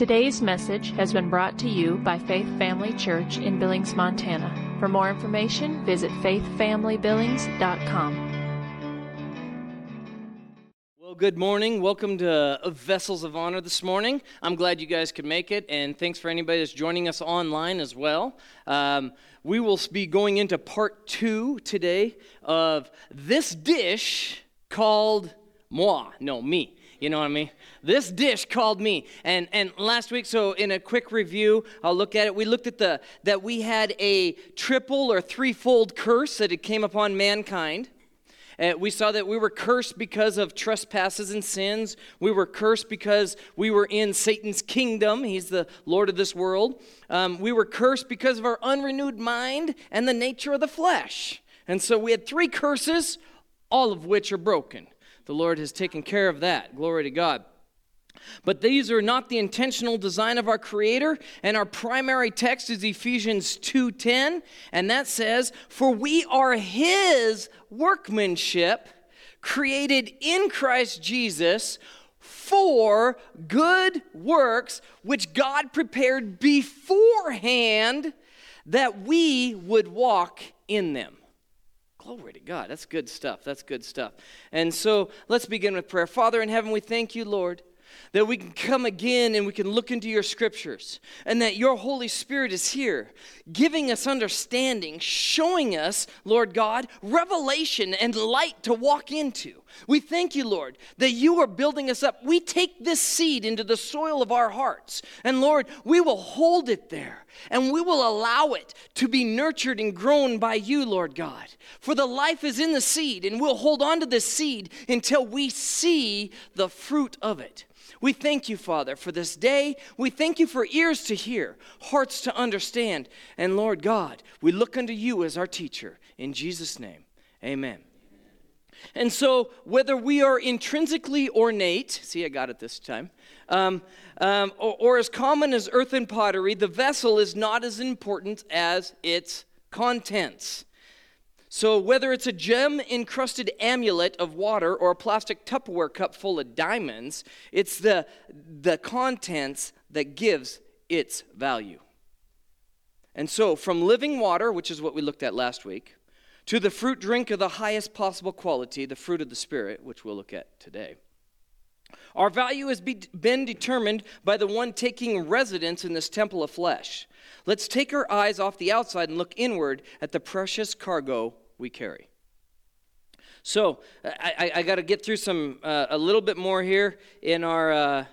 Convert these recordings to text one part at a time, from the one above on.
Today's message has been brought to you by Faith Family Church in Billings, Montana. For more information, visit faithfamilybillings.com. Well, good morning. Welcome to Vessels of Honor this morning. I'm glad you guys could make it, and thanks for anybody that's joining us online as well. Um, we will be going into part two today of this dish called moi. No, me. You know what I mean? This dish called me. And and last week, so in a quick review, I'll look at it. We looked at the that we had a triple or threefold curse that it came upon mankind. Uh, we saw that we were cursed because of trespasses and sins. We were cursed because we were in Satan's kingdom. He's the Lord of this world. Um, we were cursed because of our unrenewed mind and the nature of the flesh. And so we had three curses, all of which are broken. The Lord has taken care of that. Glory to God. But these are not the intentional design of our creator, and our primary text is Ephesians 2:10, and that says, "For we are his workmanship, created in Christ Jesus for good works which God prepared beforehand that we would walk in them." Glory to God. That's good stuff. That's good stuff. And so let's begin with prayer. Father in heaven, we thank you, Lord that we can come again and we can look into your scriptures, and that your Holy Spirit is here, giving us understanding, showing us, Lord God, revelation and light to walk into. We thank you, Lord, that you are building us up. We take this seed into the soil of our hearts, and Lord, we will hold it there, and we will allow it to be nurtured and grown by you, Lord God. For the life is in the seed, and we'll hold on to this seed until we see the fruit of it. We thank you, Father, for this day. We thank you for ears to hear, hearts to understand. And Lord God, we look unto you as our teacher. In Jesus' name, amen. And so, whether we are intrinsically ornate, see, I got it this time, um, um, or, or as common as earthen pottery, the vessel is not as important as its contents. So, whether it's a gem encrusted amulet of water or a plastic Tupperware cup full of diamonds, it's the, the contents that gives its value. And so, from living water, which is what we looked at last week, to the fruit drink of the highest possible quality, the fruit of the Spirit, which we'll look at today. Our value has be, been determined by the one taking residence in this temple of flesh. Let's take our eyes off the outside and look inward at the precious cargo we carry. So I, I, I got to get through some uh, a little bit more here in our uh,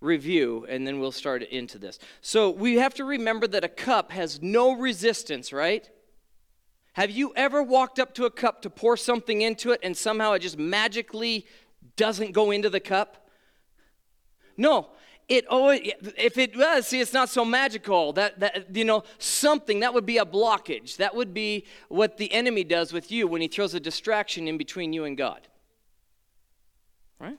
review, and then we'll start into this. So we have to remember that a cup has no resistance, right? Have you ever walked up to a cup to pour something into it, and somehow it just magically doesn't go into the cup? No, it always if it was see it's not so magical. That that you know something that would be a blockage. That would be what the enemy does with you when he throws a distraction in between you and god. Right?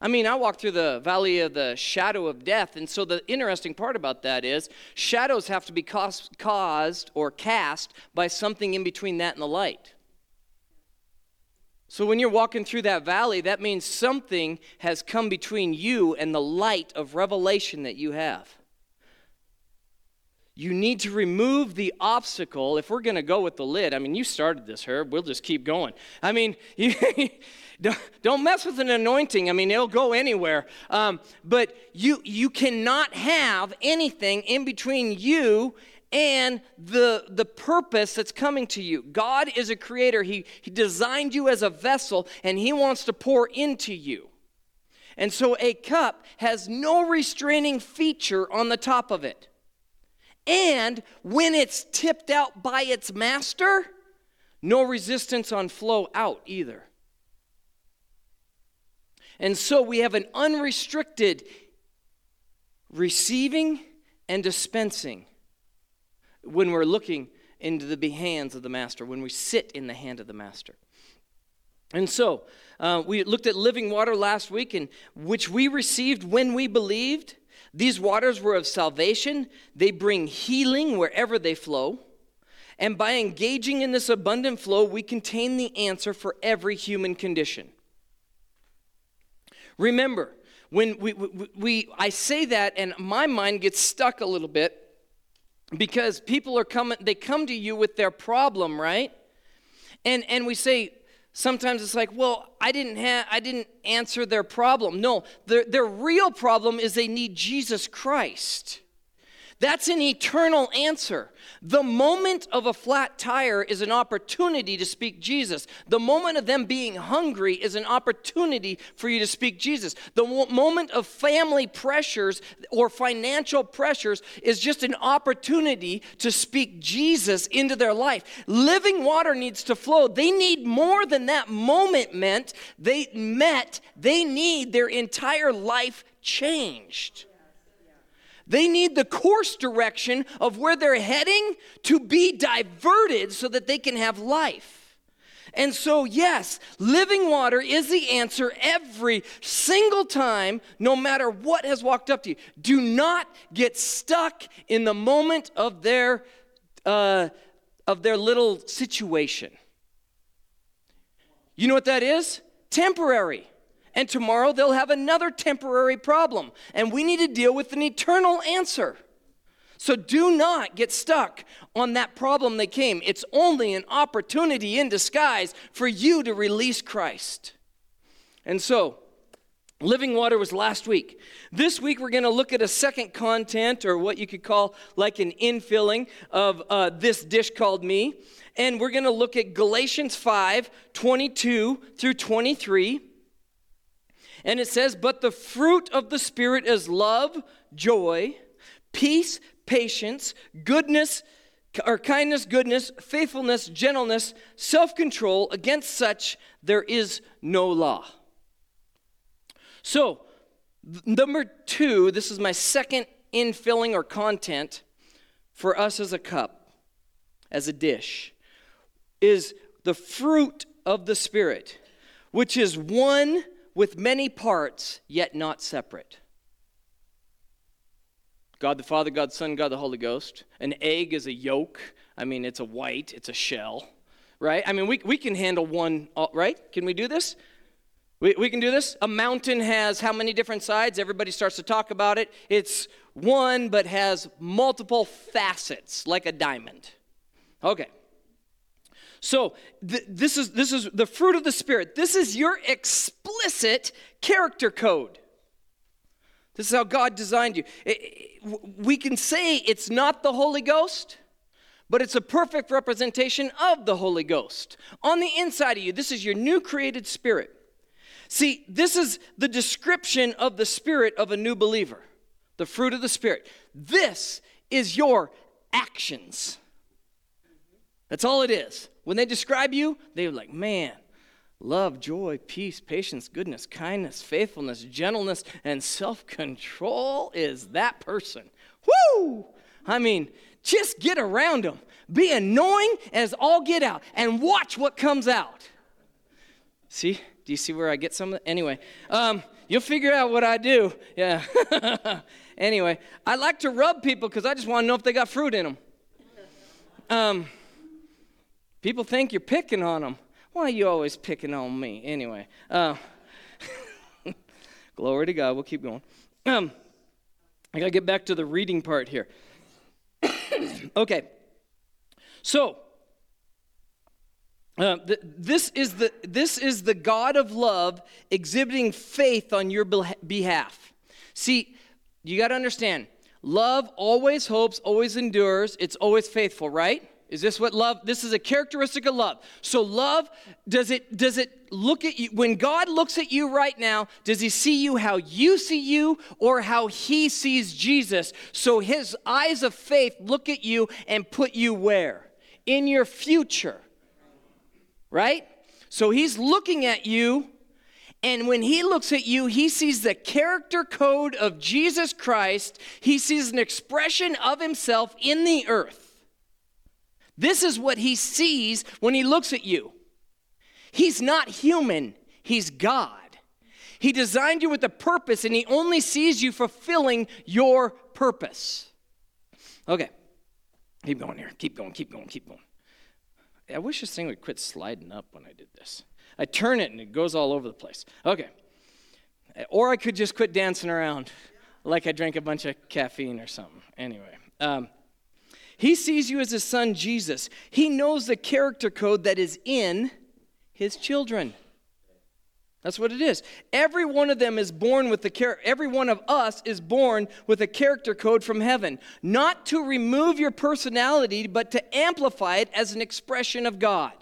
I mean i walk through the valley of the shadow of death and so the interesting part about that is shadows have to be caused or cast by something in between that and the light so when you're walking through that valley, that means something has come between you and the light of revelation that you have. You need to remove the obstacle. If we're going to go with the lid, I mean, you started this, Herb. We'll just keep going. I mean, don't mess with an anointing. I mean, it'll go anywhere. Um, but you, you cannot have anything in between you and the, the purpose that's coming to you. God is a creator, he, he designed you as a vessel, and He wants to pour into you. And so a cup has no restraining feature on the top of it. And when it's tipped out by its master, no resistance on flow out either. And so we have an unrestricted receiving and dispensing when we're looking into the hands of the master, when we sit in the hand of the master. And so, uh, we looked at living water last week, and which we received when we believed. These waters were of salvation. They bring healing wherever they flow. And by engaging in this abundant flow, we contain the answer for every human condition. Remember, when we, we, we I say that and my mind gets stuck a little bit because people are coming they come to you with their problem right? And and we say sometimes it's like well i didn't have i didn't answer their problem. No their, their real problem is they need jesus christ that's an eternal answer. The moment of a flat tire is an opportunity to speak Jesus. The moment of them being hungry is an opportunity for you to speak Jesus. The moment of family pressures or financial pressures is just an opportunity to speak Jesus into their life. Living water needs to flow. They need more than that moment meant. They met, they need their entire life changed. They need the course direction of where they're heading to be diverted so that they can have life. And so, yes, living water is the answer every single time, no matter what has walked up to you. Do not get stuck in the moment of their, uh, of their little situation. You know what that is? Temporary and tomorrow they'll have another temporary problem, and we need to deal with an eternal answer. So do not get stuck on that problem that came. It's only an opportunity in disguise for you to release Christ. And so, Living water was last week. This week, we're going to look at a second content, or what you could call like an infilling of uh, this dish called me. And we're going to look at Galatians 5 22 through 23. And it says, But the fruit of the Spirit is love, joy, peace, patience, goodness, or kindness, goodness, faithfulness, gentleness, self control. Against such there is no law. So, number two, this is my second infilling or content for us as a cup, as a dish, is the fruit of the Spirit, which is one with many parts, yet not separate. God the Father, God the Son, God the Holy Ghost. An egg is a yolk. I mean, it's a white, it's a shell, right? I mean, we, we can handle one, uh, right? Can we do this? We, we can do this. A mountain has how many different sides? Everybody starts to talk about it. It's one, but has multiple facets, like a diamond. Okay. So th- this is this is the fruit of the spirit. This is your explicit character code. This is how God designed you. It, it, we can say it's not the Holy Ghost, but it's a perfect representation of the Holy Ghost. On the inside of you, this is your new created spirit. See, this is the description of the spirit of a new believer, the fruit of the spirit. This is your actions. That's all it is. When they describe you, they're like, man, love, joy, peace, patience, goodness, kindness, faithfulness, gentleness, and self control is that person. Woo! I mean, just get around them. Be annoying as all get out and watch what comes out. See? Do you see where I get some of it? Anyway, um, you'll figure out what I do. Yeah. anyway, I like to rub people because I just want to know if they got fruit in them. Um, People think you're picking on them. Why are you always picking on me? Anyway, uh, glory to God. We'll keep going. Um, I got to get back to the reading part here. okay. So, uh, th- this, is the, this is the God of love exhibiting faith on your behalf. See, you got to understand love always hopes, always endures, it's always faithful, right? Is this what love this is a characteristic of love. So love does it does it look at you when God looks at you right now, does he see you how you see you or how he sees Jesus? So his eyes of faith look at you and put you where? In your future. Right? So he's looking at you and when he looks at you, he sees the character code of Jesus Christ. He sees an expression of himself in the earth. This is what he sees when he looks at you. He's not human, he's God. He designed you with a purpose, and he only sees you fulfilling your purpose. Okay, keep going here. Keep going, keep going, keep going. I wish this thing would quit sliding up when I did this. I turn it and it goes all over the place. Okay. Or I could just quit dancing around like I drank a bunch of caffeine or something. Anyway. Um, he sees you as his son, Jesus. He knows the character code that is in his children. That's what it is. Every one of them is born with the char- every one of us is born with a character code from heaven, not to remove your personality, but to amplify it as an expression of God.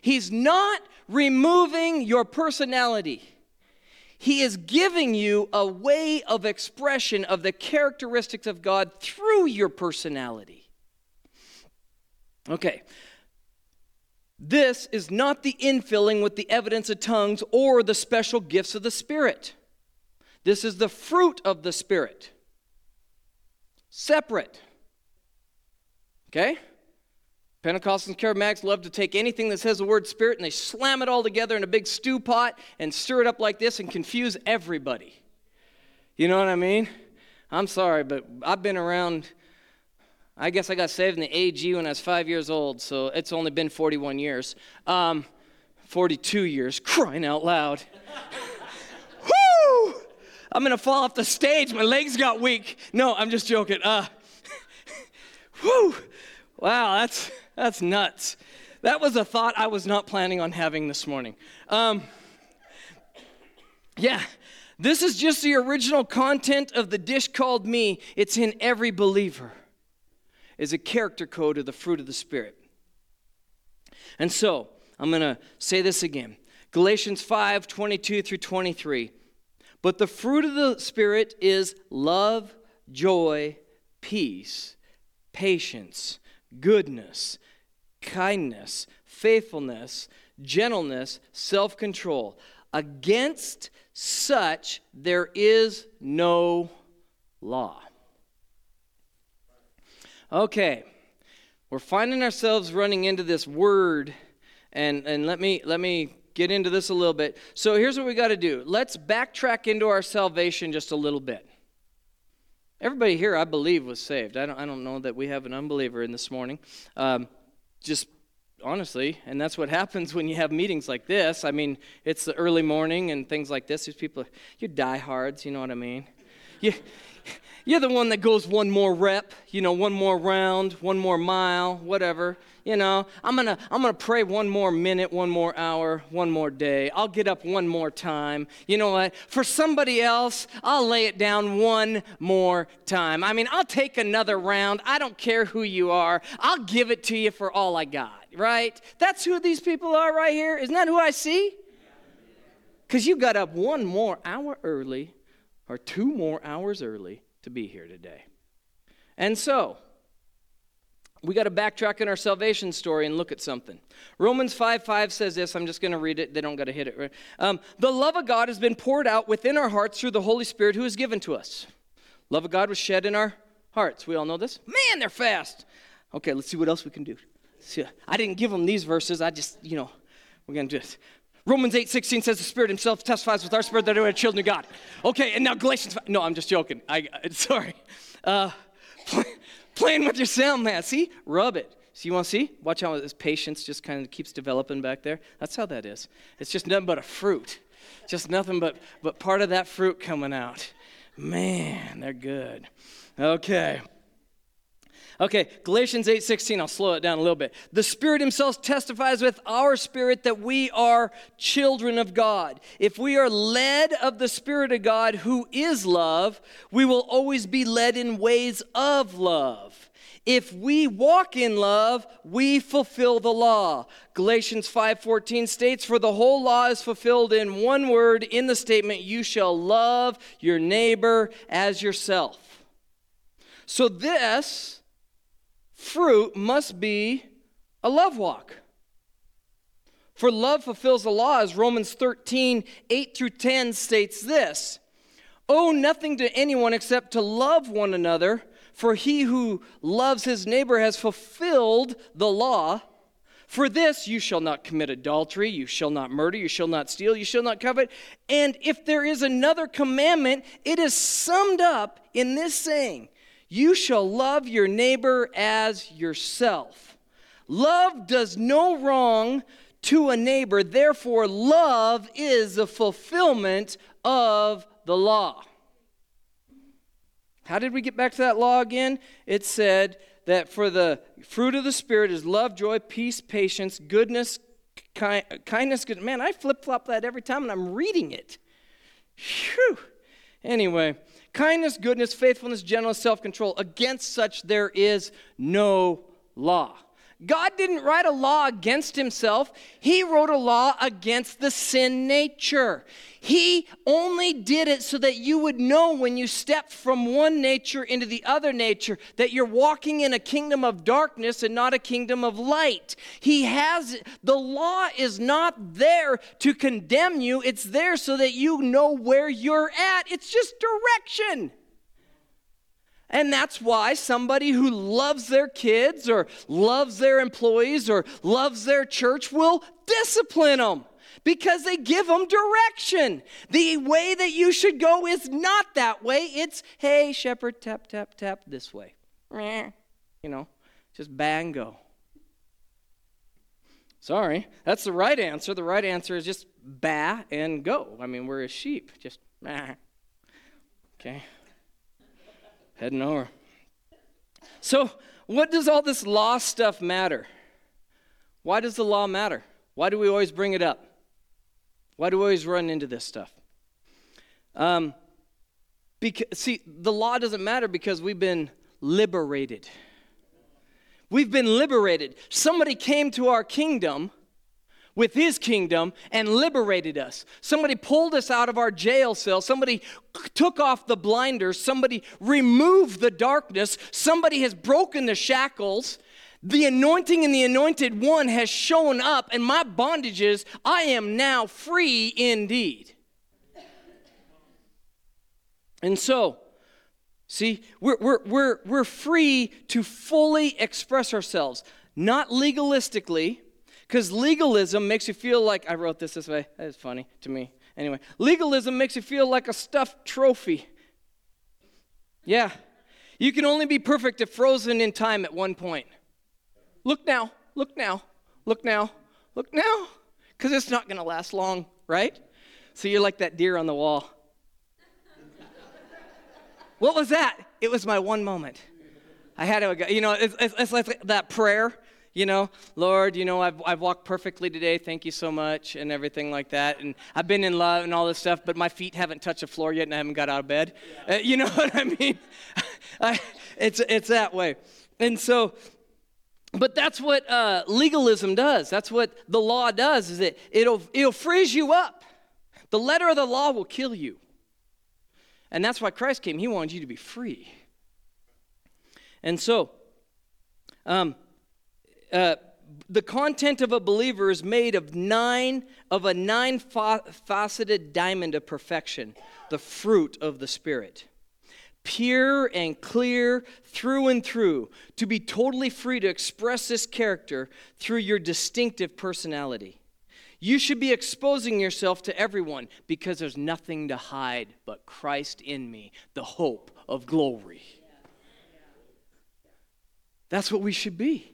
He's not removing your personality. He is giving you a way of expression of the characteristics of God through your personality. Okay, this is not the infilling with the evidence of tongues or the special gifts of the Spirit. This is the fruit of the Spirit. Separate. Okay? Pentecostals and Charismatics love to take anything that says the word Spirit and they slam it all together in a big stew pot and stir it up like this and confuse everybody. You know what I mean? I'm sorry, but I've been around I guess I got saved in the AG when I was five years old, so it's only been 41 years. Um, 42 years, crying out loud. Woo! I'm gonna fall off the stage. My legs got weak. No, I'm just joking. Uh, whoo! Wow, that's that's nuts. That was a thought I was not planning on having this morning. Um, yeah, this is just the original content of the dish called me. It's in every believer is a character code of the fruit of the Spirit. And so, I'm going to say this again Galatians 5 22 through 23. But the fruit of the Spirit is love, joy, peace, patience, goodness, kindness, faithfulness, gentleness, self control. Against such there is no law. Okay, we're finding ourselves running into this word, and, and let, me, let me get into this a little bit. So here's what we got to do let's backtrack into our salvation just a little bit. Everybody here, I believe, was saved. I don't, I don't know that we have an unbeliever in this morning. Um, just honestly, and that's what happens when you have meetings like this. I mean, it's the early morning and things like this. These people, you're diehards, you know what I mean? You, you're the one that goes one more rep, you know, one more round, one more mile, whatever. You know, I'm going to I'm going to pray one more minute, one more hour, one more day. I'll get up one more time. You know what? For somebody else, I'll lay it down one more time. I mean, I'll take another round. I don't care who you are. I'll give it to you for all I got, right? That's who these people are right here. Isn't that who I see? Cuz you got up one more hour early or two more hours early to be here today. And so, we got to backtrack in our salvation story and look at something. Romans 5 5 says this. I'm just going to read it. They don't got to hit it. Right? Um, the love of God has been poured out within our hearts through the Holy Spirit who is given to us. Love of God was shed in our hearts. We all know this. Man, they're fast. Okay, let's see what else we can do. See, I didn't give them these verses. I just, you know, we're going to do this. Romans 8 16 says the Spirit Himself testifies with our spirit that we are children of God. Okay, and now Galatians 5. No, I'm just joking. I, sorry. Uh, play, playing with your sound, man. See? Rub it. So you want to see? Watch how with this patience just kind of keeps developing back there. That's how that is. It's just nothing but a fruit. Just nothing but, but part of that fruit coming out. Man, they're good. Okay. Okay, Galatians 8:16, I'll slow it down a little bit. The Spirit himself testifies with our spirit that we are children of God. If we are led of the Spirit of God who is love, we will always be led in ways of love. If we walk in love, we fulfill the law. Galatians 5:14 states for the whole law is fulfilled in one word in the statement you shall love your neighbor as yourself. So this fruit must be a love walk. For love fulfills the law, as Romans 13, 8 through 10 states this Owe nothing to anyone except to love one another, for he who loves his neighbor has fulfilled the law. For this, you shall not commit adultery, you shall not murder, you shall not steal, you shall not covet. And if there is another commandment, it is summed up in this saying you shall love your neighbor as yourself. Love does no wrong to a neighbor. Therefore, love is the fulfillment of the law. How did we get back to that law again? It said that for the fruit of the Spirit is love, joy, peace, patience, goodness, ki- kindness. Good. Man, I flip flop that every time and I'm reading it. Anyway, kindness, goodness, faithfulness, gentleness, self control. Against such there is no law. God didn't write a law against himself, He wrote a law against the sin nature. He only did it so that you would know when you step from one nature into the other nature that you're walking in a kingdom of darkness and not a kingdom of light. He has, the law is not there to condemn you, it's there so that you know where you're at. It's just direction. And that's why somebody who loves their kids or loves their employees or loves their church will discipline them because they give them direction. The way that you should go is not that way. It's, hey, shepherd, tap, tap, tap this way. You know, just bang, go. Sorry, that's the right answer. The right answer is just ba and go. I mean, we're a sheep. Just, bah. okay heading over. So, what does all this law stuff matter? Why does the law matter? Why do we always bring it up? Why do we always run into this stuff? Um, because, see, the law doesn't matter because we've been liberated. We've been liberated. Somebody came to our kingdom with his kingdom and liberated us. Somebody pulled us out of our jail cell. Somebody took off the blinders. Somebody removed the darkness. Somebody has broken the shackles. The anointing and the anointed one has shown up, and my bondages, I am now free indeed. And so, see, we're, we're, we're, we're free to fully express ourselves, not legalistically because legalism makes you feel like, I wrote this this way, it's funny to me. Anyway, legalism makes you feel like a stuffed trophy. Yeah. You can only be perfect if frozen in time at one point. Look now, look now, look now, look now, because it's not going to last long, right? So you're like that deer on the wall. what was that? It was my one moment. I had to, you know, it's, it's, it's like that prayer you know, Lord, you know, I've, I've walked perfectly today, thank you so much, and everything like that. And I've been in love and all this stuff, but my feet haven't touched the floor yet and I haven't got out of bed. Yeah. Uh, you know what I mean? I, it's, it's that way. And so, but that's what uh, legalism does. That's what the law does, is it, it'll, it'll freeze you up. The letter of the law will kill you. And that's why Christ came. He wanted you to be free. And so, um, the content of a believer is made of nine of a nine faceted diamond of perfection the fruit of the spirit. Pure and clear through and through to be totally free to express this character through your distinctive personality. You should be exposing yourself to everyone because there's nothing to hide but christ in me the hope of glory. That's what we should be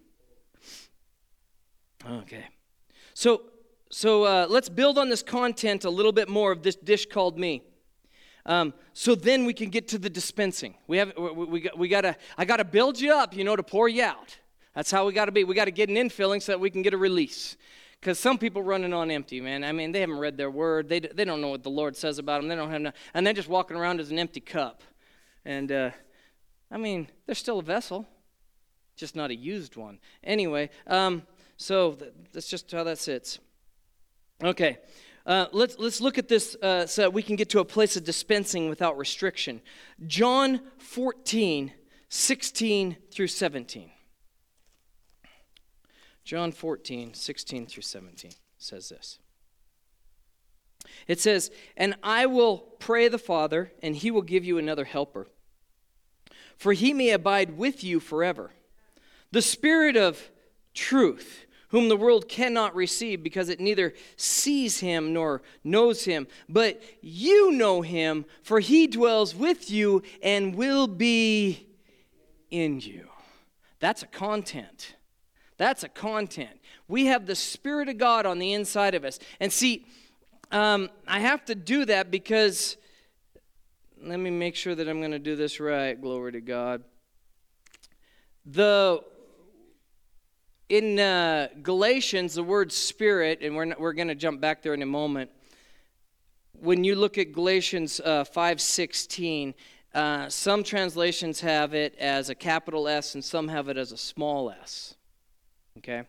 Okay. So, so uh, let's build on this content a little bit more of this dish called me. Um, so then we can get to the dispensing. We have we, we, got, we gotta I gotta build you up, you know, to pour you out. That's how we gotta be. We gotta get an infilling so that we can get a release. Because some people running on empty, man. I mean, they haven't read their word. They, they don't know what the Lord says about them. They don't have no, and they're just walking around as an empty cup. And uh, I mean, they're still a vessel, just not a used one. Anyway, um, so that's just how that sits. Okay. Uh, let's, let's look at this uh, so that we can get to a place of dispensing without restriction. John 14, 16 through 17. John 14, 16 through 17 says this. It says, And I will pray the Father, and he will give you another helper, for he may abide with you forever. The Spirit of truth whom the world cannot receive because it neither sees him nor knows him. But you know him, for he dwells with you and will be in you. That's a content. That's a content. We have the Spirit of God on the inside of us. And see, um, I have to do that because, let me make sure that I'm going to do this right. Glory to God. The in uh, Galatians, the word spirit, and we're, we're going to jump back there in a moment. When you look at Galatians uh, 5.16, uh, some translations have it as a capital S and some have it as a small s. Okay?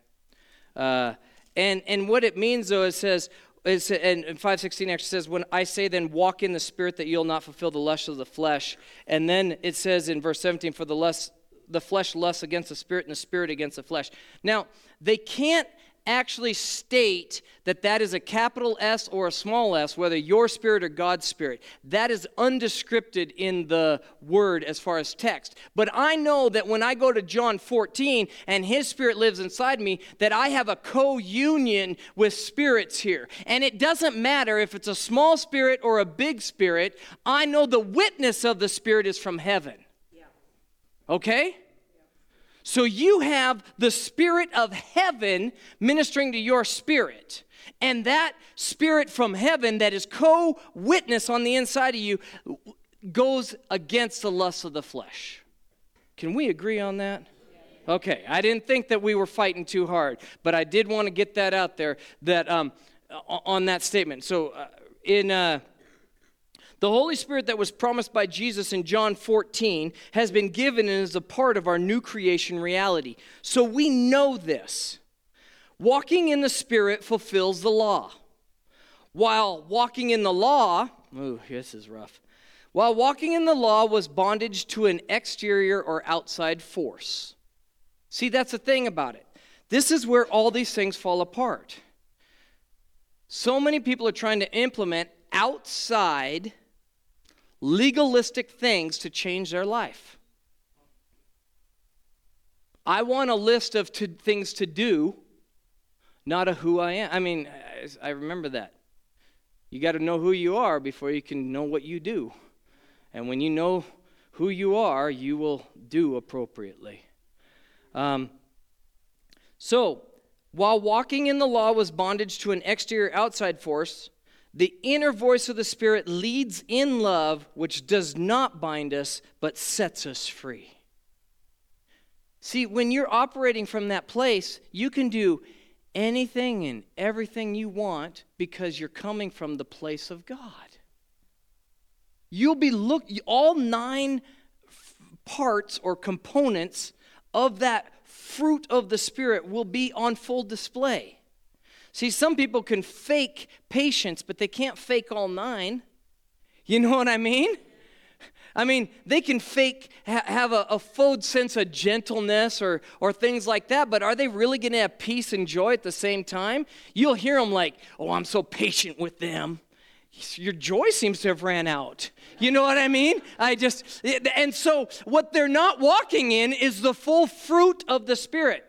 Uh, and, and what it means, though, it says, it's, and 516 actually says, When I say then walk in the spirit that you'll not fulfill the lust of the flesh. And then it says in verse 17, For the lust the flesh lusts against the spirit and the spirit against the flesh. Now, they can't actually state that that is a capital S or a small s, whether your spirit or God's spirit. That is undescripted in the word as far as text. But I know that when I go to John 14 and his spirit lives inside me, that I have a co union with spirits here. And it doesn't matter if it's a small spirit or a big spirit, I know the witness of the spirit is from heaven. Okay? So you have the Spirit of heaven ministering to your spirit. And that spirit from heaven that is co witness on the inside of you goes against the lust of the flesh. Can we agree on that? Okay, I didn't think that we were fighting too hard, but I did want to get that out there that um, on that statement. So uh, in uh, the Holy Spirit that was promised by Jesus in John 14 has been given and is a part of our new creation reality. So we know this. Walking in the Spirit fulfills the law. While walking in the law, ooh, this is rough. While walking in the law was bondage to an exterior or outside force. See, that's the thing about it. This is where all these things fall apart. So many people are trying to implement outside legalistic things to change their life. I want a list of to, things to do, not a who I am. I mean, I, I remember that. You got to know who you are before you can know what you do. And when you know who you are, you will do appropriately. Um, so, while walking in the law was bondage to an exterior outside force, the inner voice of the Spirit leads in love, which does not bind us, but sets us free. See, when you're operating from that place, you can do anything and everything you want because you're coming from the place of God. You'll be look all nine parts or components of that fruit of the spirit will be on full display. See, some people can fake patience, but they can't fake all nine. You know what I mean? I mean, they can fake, ha- have a, a faux sense of gentleness or, or things like that, but are they really going to have peace and joy at the same time? You'll hear them like, oh, I'm so patient with them. Your joy seems to have ran out. You know what I mean? I just, and so what they're not walking in is the full fruit of the Spirit.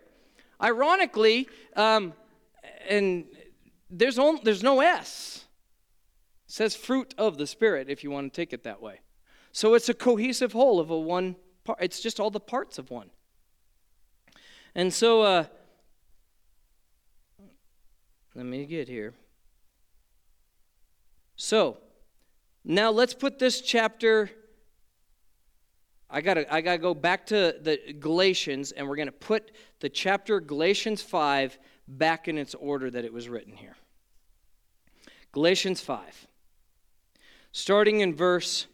Ironically, um, and there's, on, there's no S. It says fruit of the Spirit if you want to take it that way. So it's a cohesive whole of a one part. It's just all the parts of one. And so, uh, let me get here. So, now let's put this chapter. I gotta, I gotta go back to the Galatians, and we're gonna put the chapter Galatians 5 back in its order that it was written here. Galatians 5, starting in verse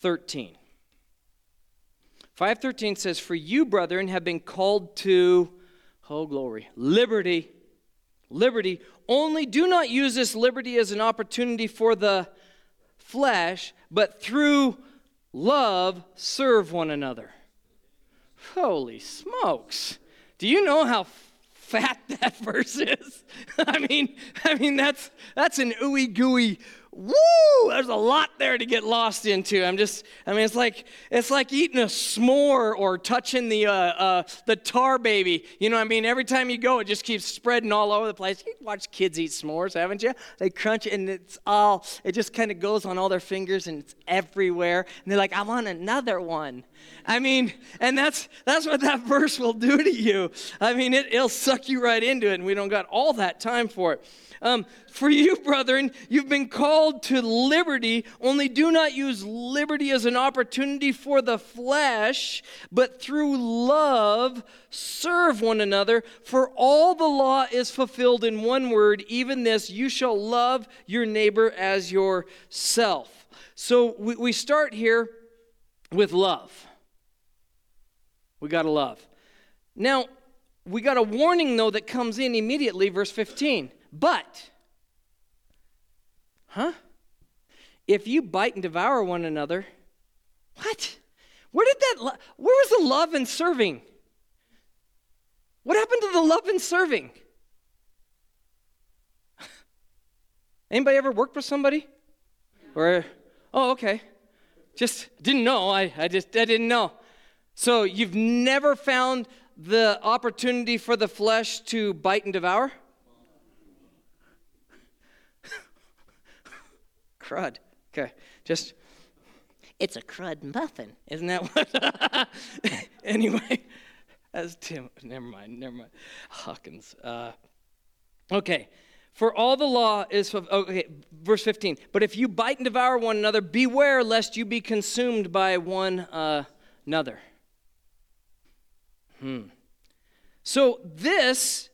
13. 513 says, For you, brethren, have been called to, oh glory, liberty. Liberty. Only do not use this liberty as an opportunity for the flesh, but through love serve one another. Holy smokes. Do you know how fat that verse is. I mean, I mean that's that's an ooey gooey woo, there's a lot there to get lost into. I'm just, I mean, it's like it's like eating a s'more or touching the uh, uh, the tar baby. You know, what I mean, every time you go, it just keeps spreading all over the place. You watch kids eat s'mores, haven't you? They crunch it, and it's all, it just kind of goes on all their fingers, and it's everywhere. And they're like, I want another one. I mean, and that's that's what that verse will do to you. I mean, it, it'll suck you right into it, and we don't got all that time for it. Um, for you, brethren, you've been called to liberty, only do not use liberty as an opportunity for the flesh, but through love serve one another. For all the law is fulfilled in one word, even this you shall love your neighbor as yourself. So we, we start here with love. We got to love. Now, we got a warning, though, that comes in immediately, verse 15. But, huh? If you bite and devour one another, what? Where did that, lo- where was the love and serving? What happened to the love and serving? Anybody ever worked with somebody? Or, oh, okay. Just didn't know. I, I just, I didn't know. So you've never found the opportunity for the flesh to bite and devour? crud. Okay, just it's a crud muffin, isn't that what? anyway, as Tim, never mind, never mind. Hawkins. Uh, okay. For all the law is, okay, verse 15. But if you bite and devour one another, beware lest you be consumed by one uh, another. Hmm. So this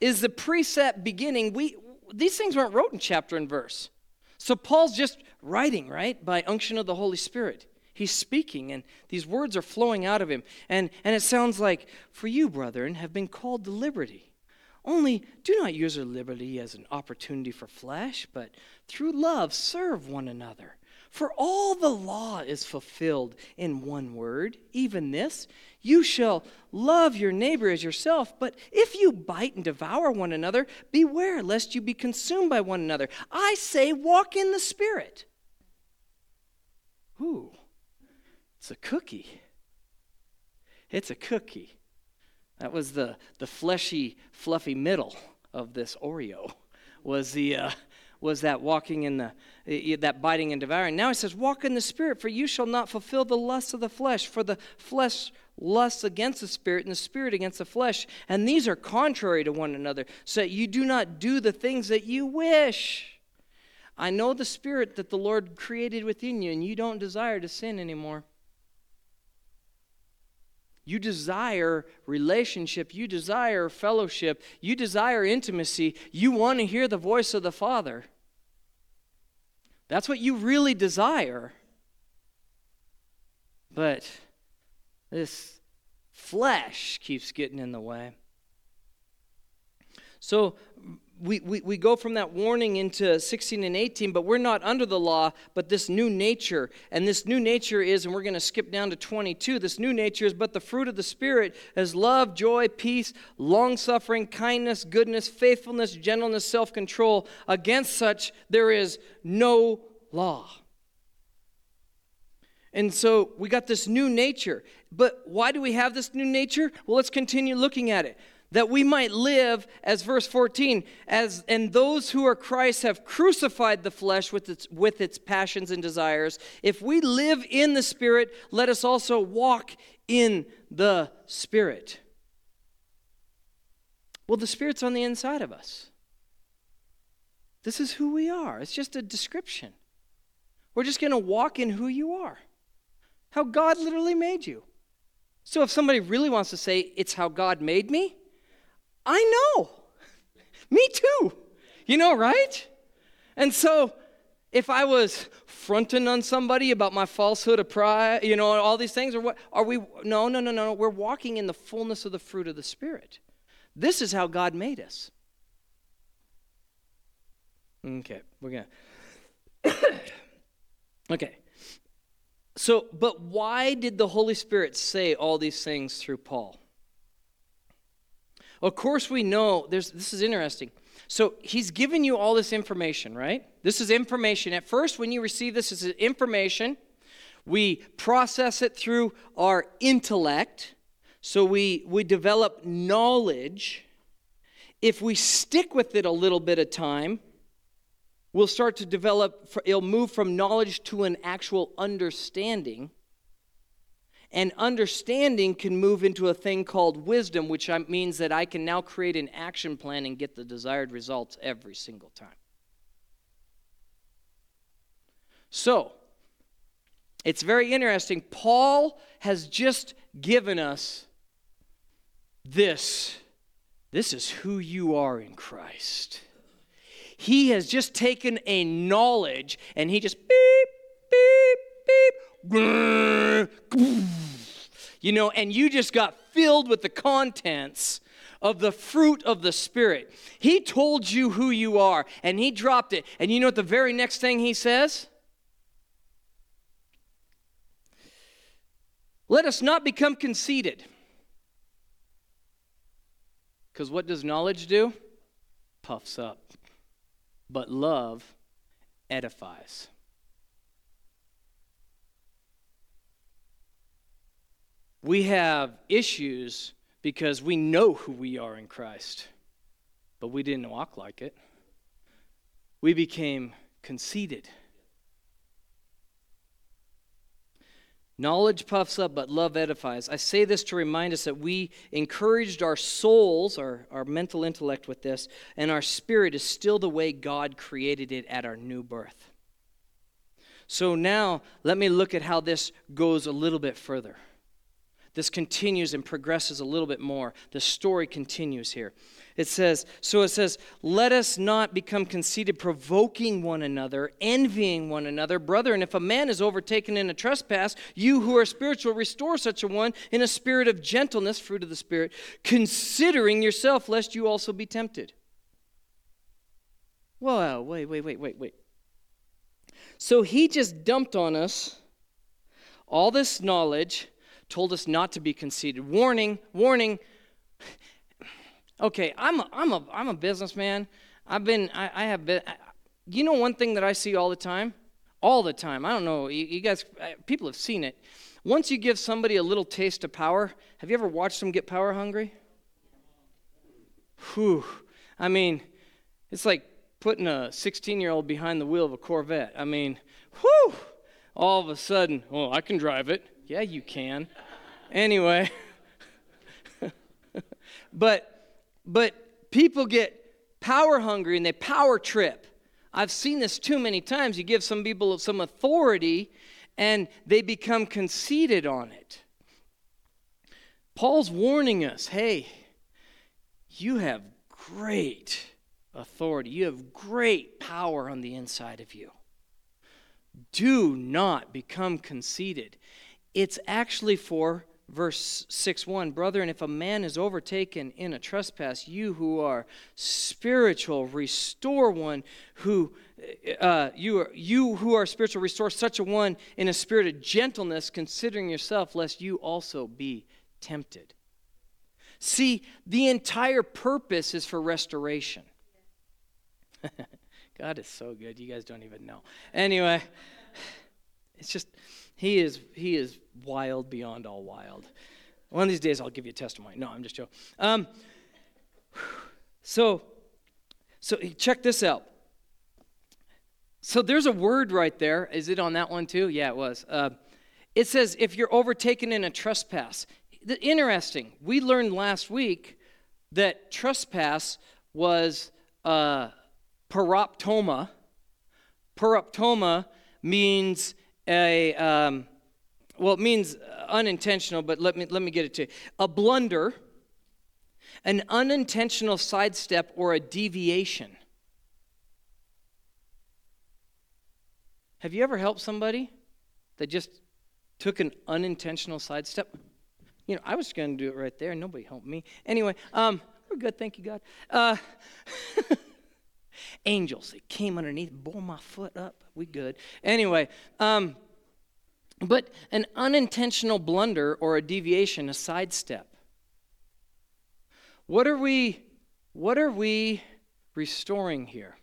is the precept beginning. We these things weren't wrote in chapter and verse. So Paul's just writing, right, by unction of the Holy Spirit. He's speaking, and these words are flowing out of him. And, and it sounds like, For you, brethren, have been called to liberty. Only do not use your liberty as an opportunity for flesh, but through love serve one another. For all the law is fulfilled in one word, even this you shall love your neighbor as yourself. But if you bite and devour one another, beware lest you be consumed by one another. I say, walk in the Spirit. Ooh, it's a cookie. It's a cookie. That was the, the fleshy, fluffy middle of this Oreo, was the. Uh, was that walking in the that biting and devouring. Now he says, "Walk in the spirit, for you shall not fulfill the lusts of the flesh, for the flesh lusts against the spirit and the spirit against the flesh, and these are contrary to one another, so that you do not do the things that you wish." I know the spirit that the Lord created within you, and you don't desire to sin anymore. You desire relationship. You desire fellowship. You desire intimacy. You want to hear the voice of the Father. That's what you really desire. But this flesh keeps getting in the way. So we, we, we go from that warning into 16 and 18, but we're not under the law, but this new nature. And this new nature is, and we're going to skip down to 22, this new nature is, but the fruit of the Spirit is love, joy, peace, long suffering, kindness, goodness, faithfulness, gentleness, self control. Against such, there is no law. And so we got this new nature. But why do we have this new nature? Well, let's continue looking at it that we might live as verse 14 as and those who are christ have crucified the flesh with its with its passions and desires. If we live in the spirit let us also walk in the spirit. Well the spirit's on the inside of us. This is who we are. It's just a description. We're just going to walk in who you are how god literally made you. So if somebody really wants to say it's how god made me I know. Me too. You know, right? And so if I was fronting on somebody about my falsehood of pride, you know, all these things, or what are we? No, no, no, no. We're walking in the fullness of the fruit of the Spirit. This is how God made us. Okay, we're gonna. okay. So, but why did the Holy Spirit say all these things through Paul? Of course, we know, there's, this is interesting. So he's given you all this information, right? This is information. At first, when you receive this, this is information. We process it through our intellect. So we, we develop knowledge. If we stick with it a little bit of time, we'll start to develop, it'll move from knowledge to an actual understanding. And understanding can move into a thing called wisdom, which means that I can now create an action plan and get the desired results every single time. So, it's very interesting. Paul has just given us this. This is who you are in Christ. He has just taken a knowledge and he just beep, beep, beep you know, and you just got filled with the contents of the fruit of the Spirit. He told you who you are, and He dropped it. And you know what the very next thing He says? Let us not become conceited. Because what does knowledge do? Puffs up. But love edifies. We have issues because we know who we are in Christ, but we didn't walk like it. We became conceited. Knowledge puffs up, but love edifies. I say this to remind us that we encouraged our souls, our, our mental intellect with this, and our spirit is still the way God created it at our new birth. So now, let me look at how this goes a little bit further this continues and progresses a little bit more. The story continues here. It says, so it says, let us not become conceited, provoking one another, envying one another. Brethren, if a man is overtaken in a trespass, you who are spiritual, restore such a one in a spirit of gentleness, fruit of the Spirit, considering yourself, lest you also be tempted. Whoa, wait, wait, wait, wait, wait. So he just dumped on us all this knowledge told us not to be conceited. Warning, warning. Okay, I'm a, I'm a, I'm a businessman. I've been, I, I have been, you know one thing that I see all the time? All the time. I don't know, you, you guys, uh, people have seen it. Once you give somebody a little taste of power, have you ever watched them get power hungry? Whew. I mean, it's like putting a 16 year old behind the wheel of a Corvette. I mean, whew, all of a sudden, oh, I can drive it. Yeah, you can. anyway, but but people get power hungry and they power trip. I've seen this too many times. You give some people some authority and they become conceited on it. Paul's warning us hey, you have great authority, you have great power on the inside of you. Do not become conceited. It's actually for verse 6 1 Brother, and if a man is overtaken in a trespass, you who are spiritual, restore one who. Uh, you, are, you who are spiritual, restore such a one in a spirit of gentleness, considering yourself, lest you also be tempted. See, the entire purpose is for restoration. God is so good. You guys don't even know. Anyway, it's just he is, he is wild beyond all wild. One of these days I'll give you a testimony. No, I'm just joking. Um, so, so check this out. So there's a word right there. Is it on that one too? Yeah, it was. Uh, it says if you're overtaken in a trespass. Interesting. We learned last week that trespass was uh, paraptoma. Paraptoma means a, um, well, it means unintentional, but let me, let me get it to you. A blunder, an unintentional sidestep, or a deviation. Have you ever helped somebody that just took an unintentional sidestep? You know, I was going to do it right there. Nobody helped me. Anyway, um, we're good. Thank you, God. Uh, angels. They came underneath, bore my foot up. We good. Anyway, um, but an unintentional blunder or a deviation, a sidestep. What are we? What are we? restoring here?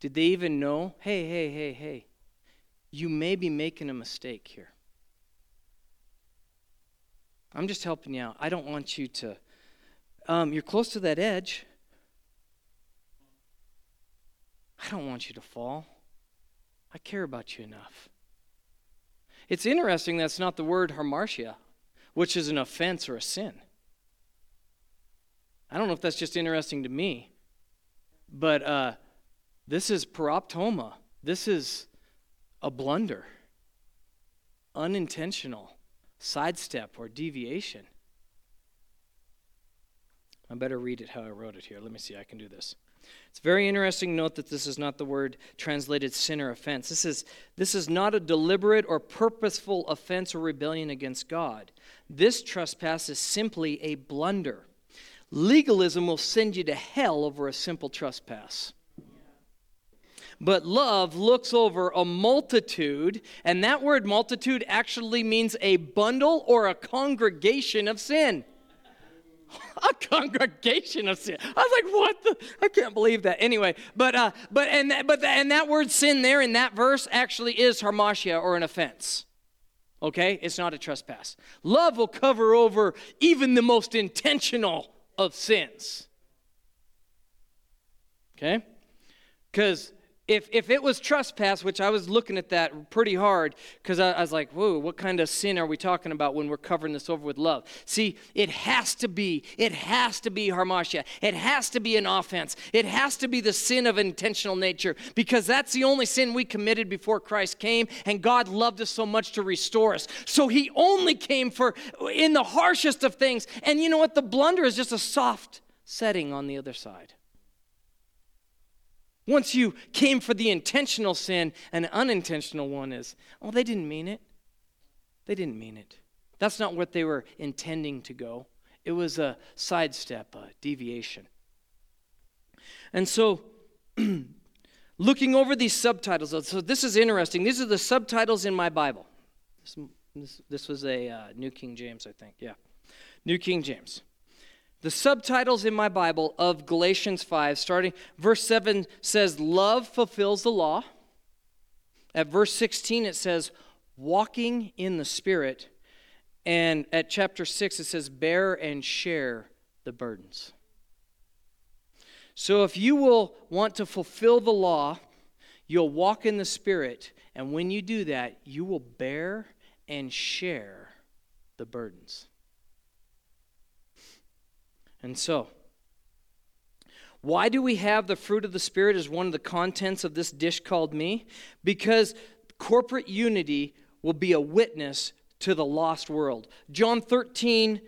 Did they even know? Hey, hey, hey, hey, you may be making a mistake here. I'm just helping you out. I don't want you to. Um, you're close to that edge. I don't want you to fall. I care about you enough. It's interesting that's not the word hamartia, which is an offense or a sin. I don't know if that's just interesting to me, but uh, this is paraptoma. This is a blunder, unintentional sidestep or deviation. I better read it how I wrote it here. Let me see, I can do this. It's very interesting note that this is not the word translated sin or offense. This is, this is not a deliberate or purposeful offense or rebellion against God. This trespass is simply a blunder. Legalism will send you to hell over a simple trespass. But love looks over a multitude, and that word multitude actually means a bundle or a congregation of sin. a congregation of sin. I was like, what the? I can't believe that. Anyway, but uh, but and that, but the, and that word sin there in that verse actually is hamartia or an offense. Okay, it's not a trespass. Love will cover over even the most intentional of sins. Okay, because if, if it was trespass, which I was looking at that pretty hard because I, I, was like, whoa, what kind of sin are we talking about when we're covering this over with love? See, it has to be, it has to be hamartia. It has to be an offense. It has to be the sin of intentional nature because that's the only sin we committed before Christ came and God loved us so much to restore us. So he only came for in the harshest of things. And you know what? The blunder is just a soft setting on the other side. Once you came for the intentional sin, an unintentional one is, oh, they didn't mean it. They didn't mean it. That's not what they were intending to go. It was a sidestep, a deviation. And so, looking over these subtitles, so this is interesting. These are the subtitles in my Bible. This, this, this was a uh, New King James, I think. Yeah. New King James. The subtitles in my Bible of Galatians 5, starting verse 7 says, Love fulfills the law. At verse 16, it says, Walking in the Spirit. And at chapter 6, it says, Bear and share the burdens. So if you will want to fulfill the law, you'll walk in the Spirit. And when you do that, you will bear and share the burdens. And so, why do we have the fruit of the Spirit as one of the contents of this dish called me? Because corporate unity will be a witness to the lost world. John 13,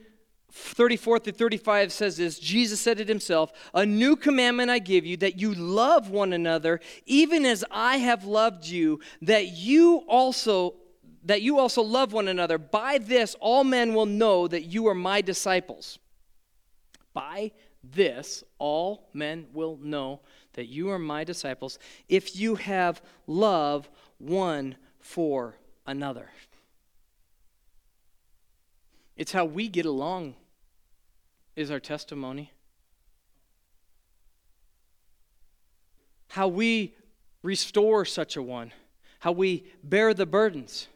34 through 35 says this Jesus said it himself, A new commandment I give you, that you love one another, even as I have loved you, that you also that you also love one another. By this all men will know that you are my disciples. By this, all men will know that you are my disciples if you have love one for another. It's how we get along, is our testimony. How we restore such a one, how we bear the burdens.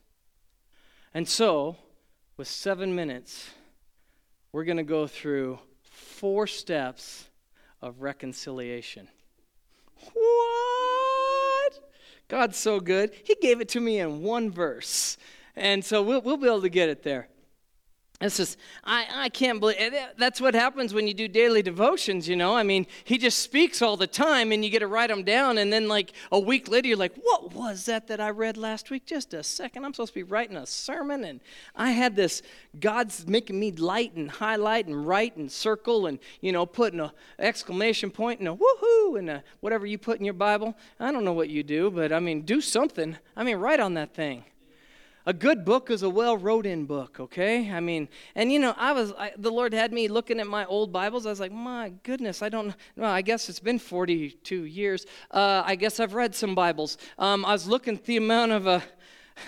And so, with seven minutes, we're going to go through four steps of reconciliation. What? God's so good. He gave it to me in one verse. And so we'll, we'll be able to get it there. This is, I, I can't believe eh, that's what happens when you do daily devotions, you know. I mean, he just speaks all the time and you get to write them down. And then, like, a week later, you're like, what was that that I read last week? Just a second. I'm supposed to be writing a sermon. And I had this, God's making me light and highlight and write and circle and, you know, putting an exclamation point and a woohoo and a whatever you put in your Bible. I don't know what you do, but I mean, do something. I mean, write on that thing a good book is a well wrote in book, okay? I mean, and you know, I was, I, the Lord had me looking at my old Bibles. I was like, my goodness, I don't know. I guess it's been 42 years. Uh, I guess I've read some Bibles. Um, I was looking at the amount of, uh,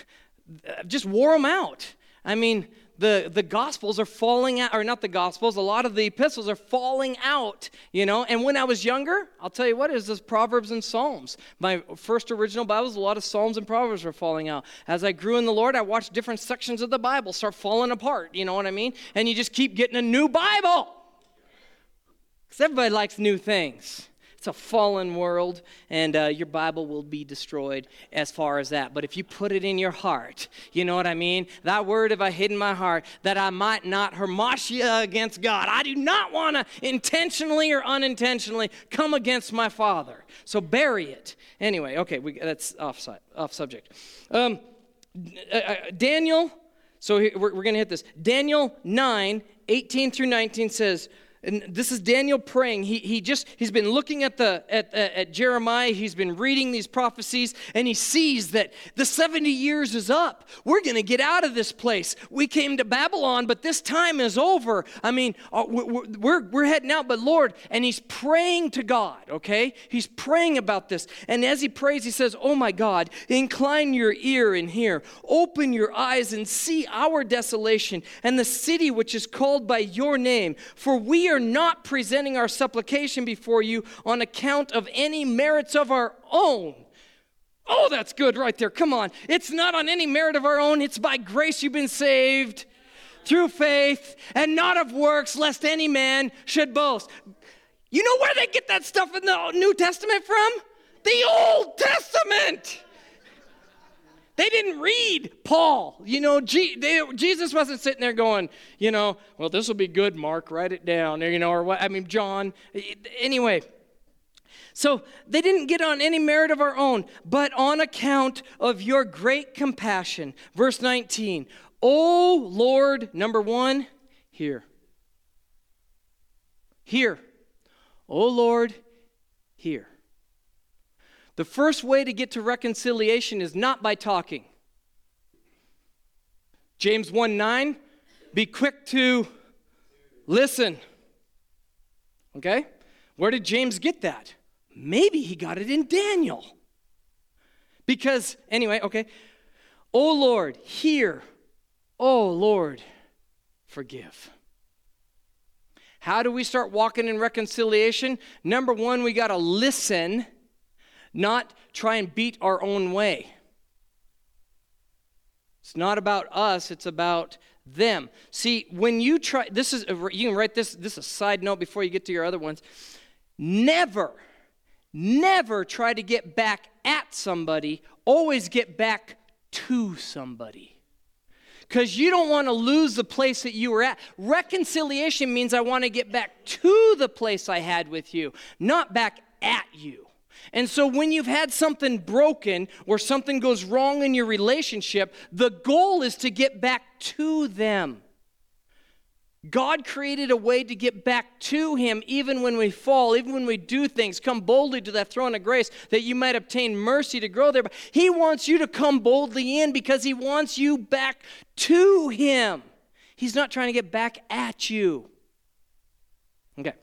just wore them out. I mean, the, the Gospels are falling out, or not the Gospels, a lot of the epistles are falling out, you know. And when I was younger, I'll tell you what, is this Proverbs and Psalms. My first original Bibles, a lot of Psalms and Proverbs were falling out. As I grew in the Lord, I watched different sections of the Bible start falling apart, you know what I mean? And you just keep getting a new Bible. Because everybody likes new things. It's a fallen world, and uh, your Bible will be destroyed as far as that. But if you put it in your heart, you know what I mean? That word have I hid in my heart that I might not hamartia against God. I do not want to intentionally or unintentionally come against my Father. So bury it. Anyway, okay, we, that's off, off subject. Um, uh, uh Daniel, so we're, we're going to hit this. Daniel 9, 18 through 19 says, and this is daniel praying. He, he just he's been looking at the at, at jeremiah. He's been reading these prophecies and he sees that the 70 years is up. We're going to get out of this place. We came to babylon but this time is over. I mean uh, we're, we're, we're heading out but lord and he's praying to god okay? He's praying about this. And as he prays he says oh my god incline your ear and hear open your eyes and see our desolation and the city which is called by your name. For we are not presenting our supplication before you on account of any merits of our own. Oh, that's good right there. Come on. It's not on any merit of our own, it's by grace you've been saved through faith and not of works, lest any man should boast. You know where they get that stuff in the New Testament from? The Old Testament. They didn't read Paul. You know, G, they, Jesus wasn't sitting there going, you know, well, this will be good, Mark, write it down, or, you know, or what, I mean, John. Anyway, so they didn't get on any merit of our own, but on account of your great compassion. Verse 19, O Lord, number one, here. Here. O Lord, here. The first way to get to reconciliation is not by talking. James 1 9, be quick to listen. Okay? Where did James get that? Maybe he got it in Daniel. Because, anyway, okay. Oh Lord, hear. Oh Lord, forgive. How do we start walking in reconciliation? Number one, we got to listen not try and beat our own way. It's not about us, it's about them. See, when you try, this is, you can write this, this is a side note before you get to your other ones. Never, never try to get back at somebody, always get back to somebody. Because you don't want to lose the place that you were at. Reconciliation means I want to get back to the place I had with you, not back at you. And so, when you've had something broken or something goes wrong in your relationship, the goal is to get back to them. God created a way to get back to Him even when we fall, even when we do things. Come boldly to that throne of grace that you might obtain mercy to grow there. But He wants you to come boldly in because He wants you back to Him. He's not trying to get back at you. Okay.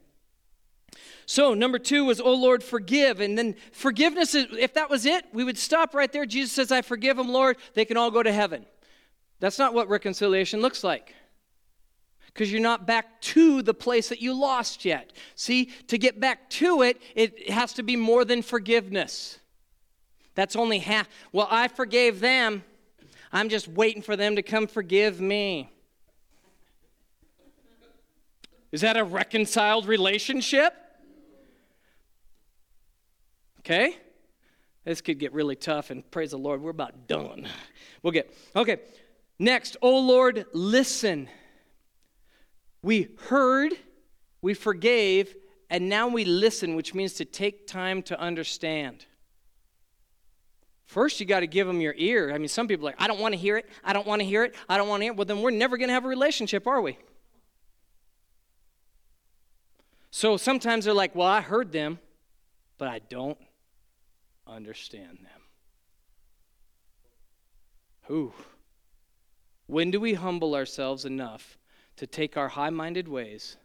So, number two was, Oh Lord, forgive. And then forgiveness, is, if that was it, we would stop right there. Jesus says, I forgive them, Lord. They can all go to heaven. That's not what reconciliation looks like. Because you're not back to the place that you lost yet. See, to get back to it, it has to be more than forgiveness. That's only half. Well, I forgave them. I'm just waiting for them to come forgive me. Is that a reconciled relationship? Okay? This could get really tough, and praise the Lord, we're about done. We'll get, okay. Next, oh Lord, listen. We heard, we forgave, and now we listen, which means to take time to understand. First, you got to give them your ear. I mean, some people are like, I don't want to hear it. I don't want to hear it. I don't want to hear it. Well, then we're never going to have a relationship, are we? So sometimes they're like, Well, I heard them, but I don't understand them. Who? When do we humble ourselves enough to take our high minded ways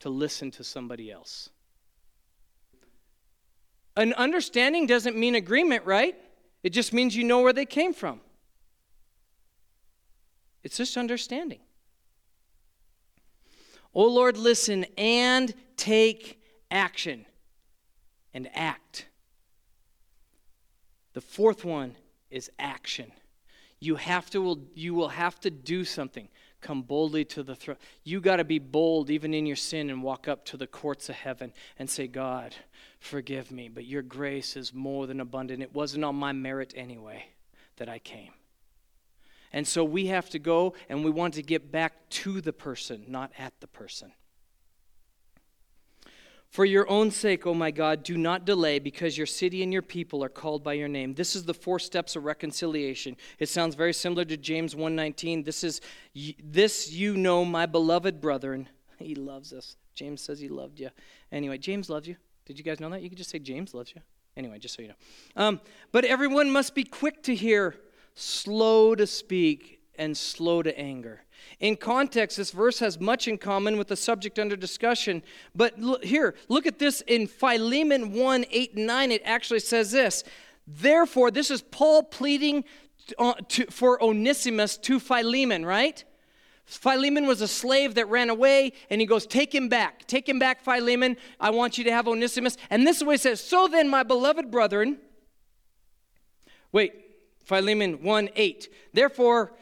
to listen to somebody else? An understanding doesn't mean agreement, right? It just means you know where they came from. It's just understanding. O Lord, listen and take action and act. The fourth one is action. You have to you will have to do something. Come boldly to the throne. You got to be bold even in your sin and walk up to the courts of heaven and say, "God, forgive me, but your grace is more than abundant. It wasn't on my merit anyway that I came." And so we have to go and we want to get back to the person, not at the person. For your own sake, O oh my God, do not delay because your city and your people are called by your name. This is the four steps of reconciliation. It sounds very similar to James 1:19. This is this you know, my beloved brethren. He loves us. James says he loved you. Anyway, James loves you. Did you guys know that? You could just say James loves you. Anyway, just so you know. Um, but everyone must be quick to hear, slow to speak, and slow to anger. In context, this verse has much in common with the subject under discussion. But look, here, look at this in Philemon 1 8 and 9. It actually says this. Therefore, this is Paul pleading uh, to, for Onesimus to Philemon, right? Philemon was a slave that ran away, and he goes, Take him back. Take him back, Philemon. I want you to have Onesimus. And this is what he says So then, my beloved brethren, wait, Philemon 1 8. Therefore,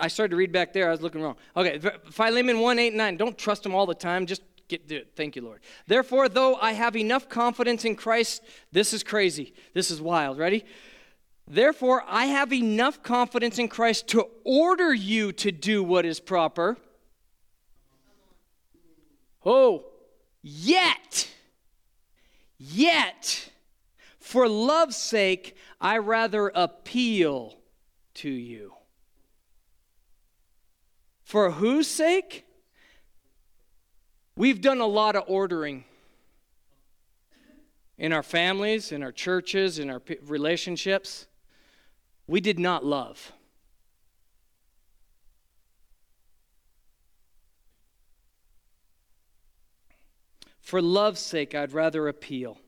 I started to read back there. I was looking wrong. Okay, Philemon 1 8 9. Don't trust him all the time. Just get do it. Thank you, Lord. Therefore, though I have enough confidence in Christ, this is crazy. This is wild. Ready? Therefore, I have enough confidence in Christ to order you to do what is proper. Oh, yet, yet, for love's sake, I rather appeal to you. For whose sake? We've done a lot of ordering in our families, in our churches, in our relationships. We did not love. For love's sake, I'd rather appeal.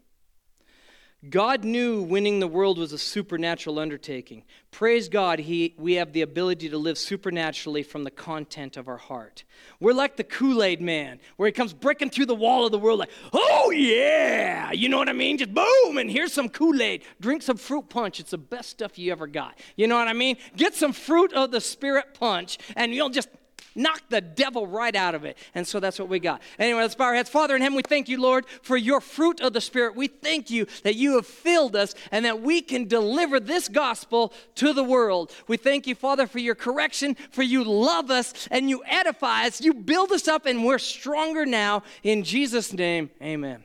God knew winning the world was a supernatural undertaking. Praise God, he, we have the ability to live supernaturally from the content of our heart. We're like the Kool Aid man, where he comes breaking through the wall of the world, like, oh yeah, you know what I mean? Just boom, and here's some Kool Aid. Drink some fruit punch. It's the best stuff you ever got. You know what I mean? Get some fruit of the Spirit punch, and you'll just knock the devil right out of it. And so that's what we got. Anyway, let's bow our heads. Father in heaven, we thank you, Lord, for your fruit of the Spirit. We thank you that you have filled us and that we can deliver this gospel to the world. We thank you, Father, for your correction, for you love us and you edify us. You build us up and we're stronger now. In Jesus' name, amen.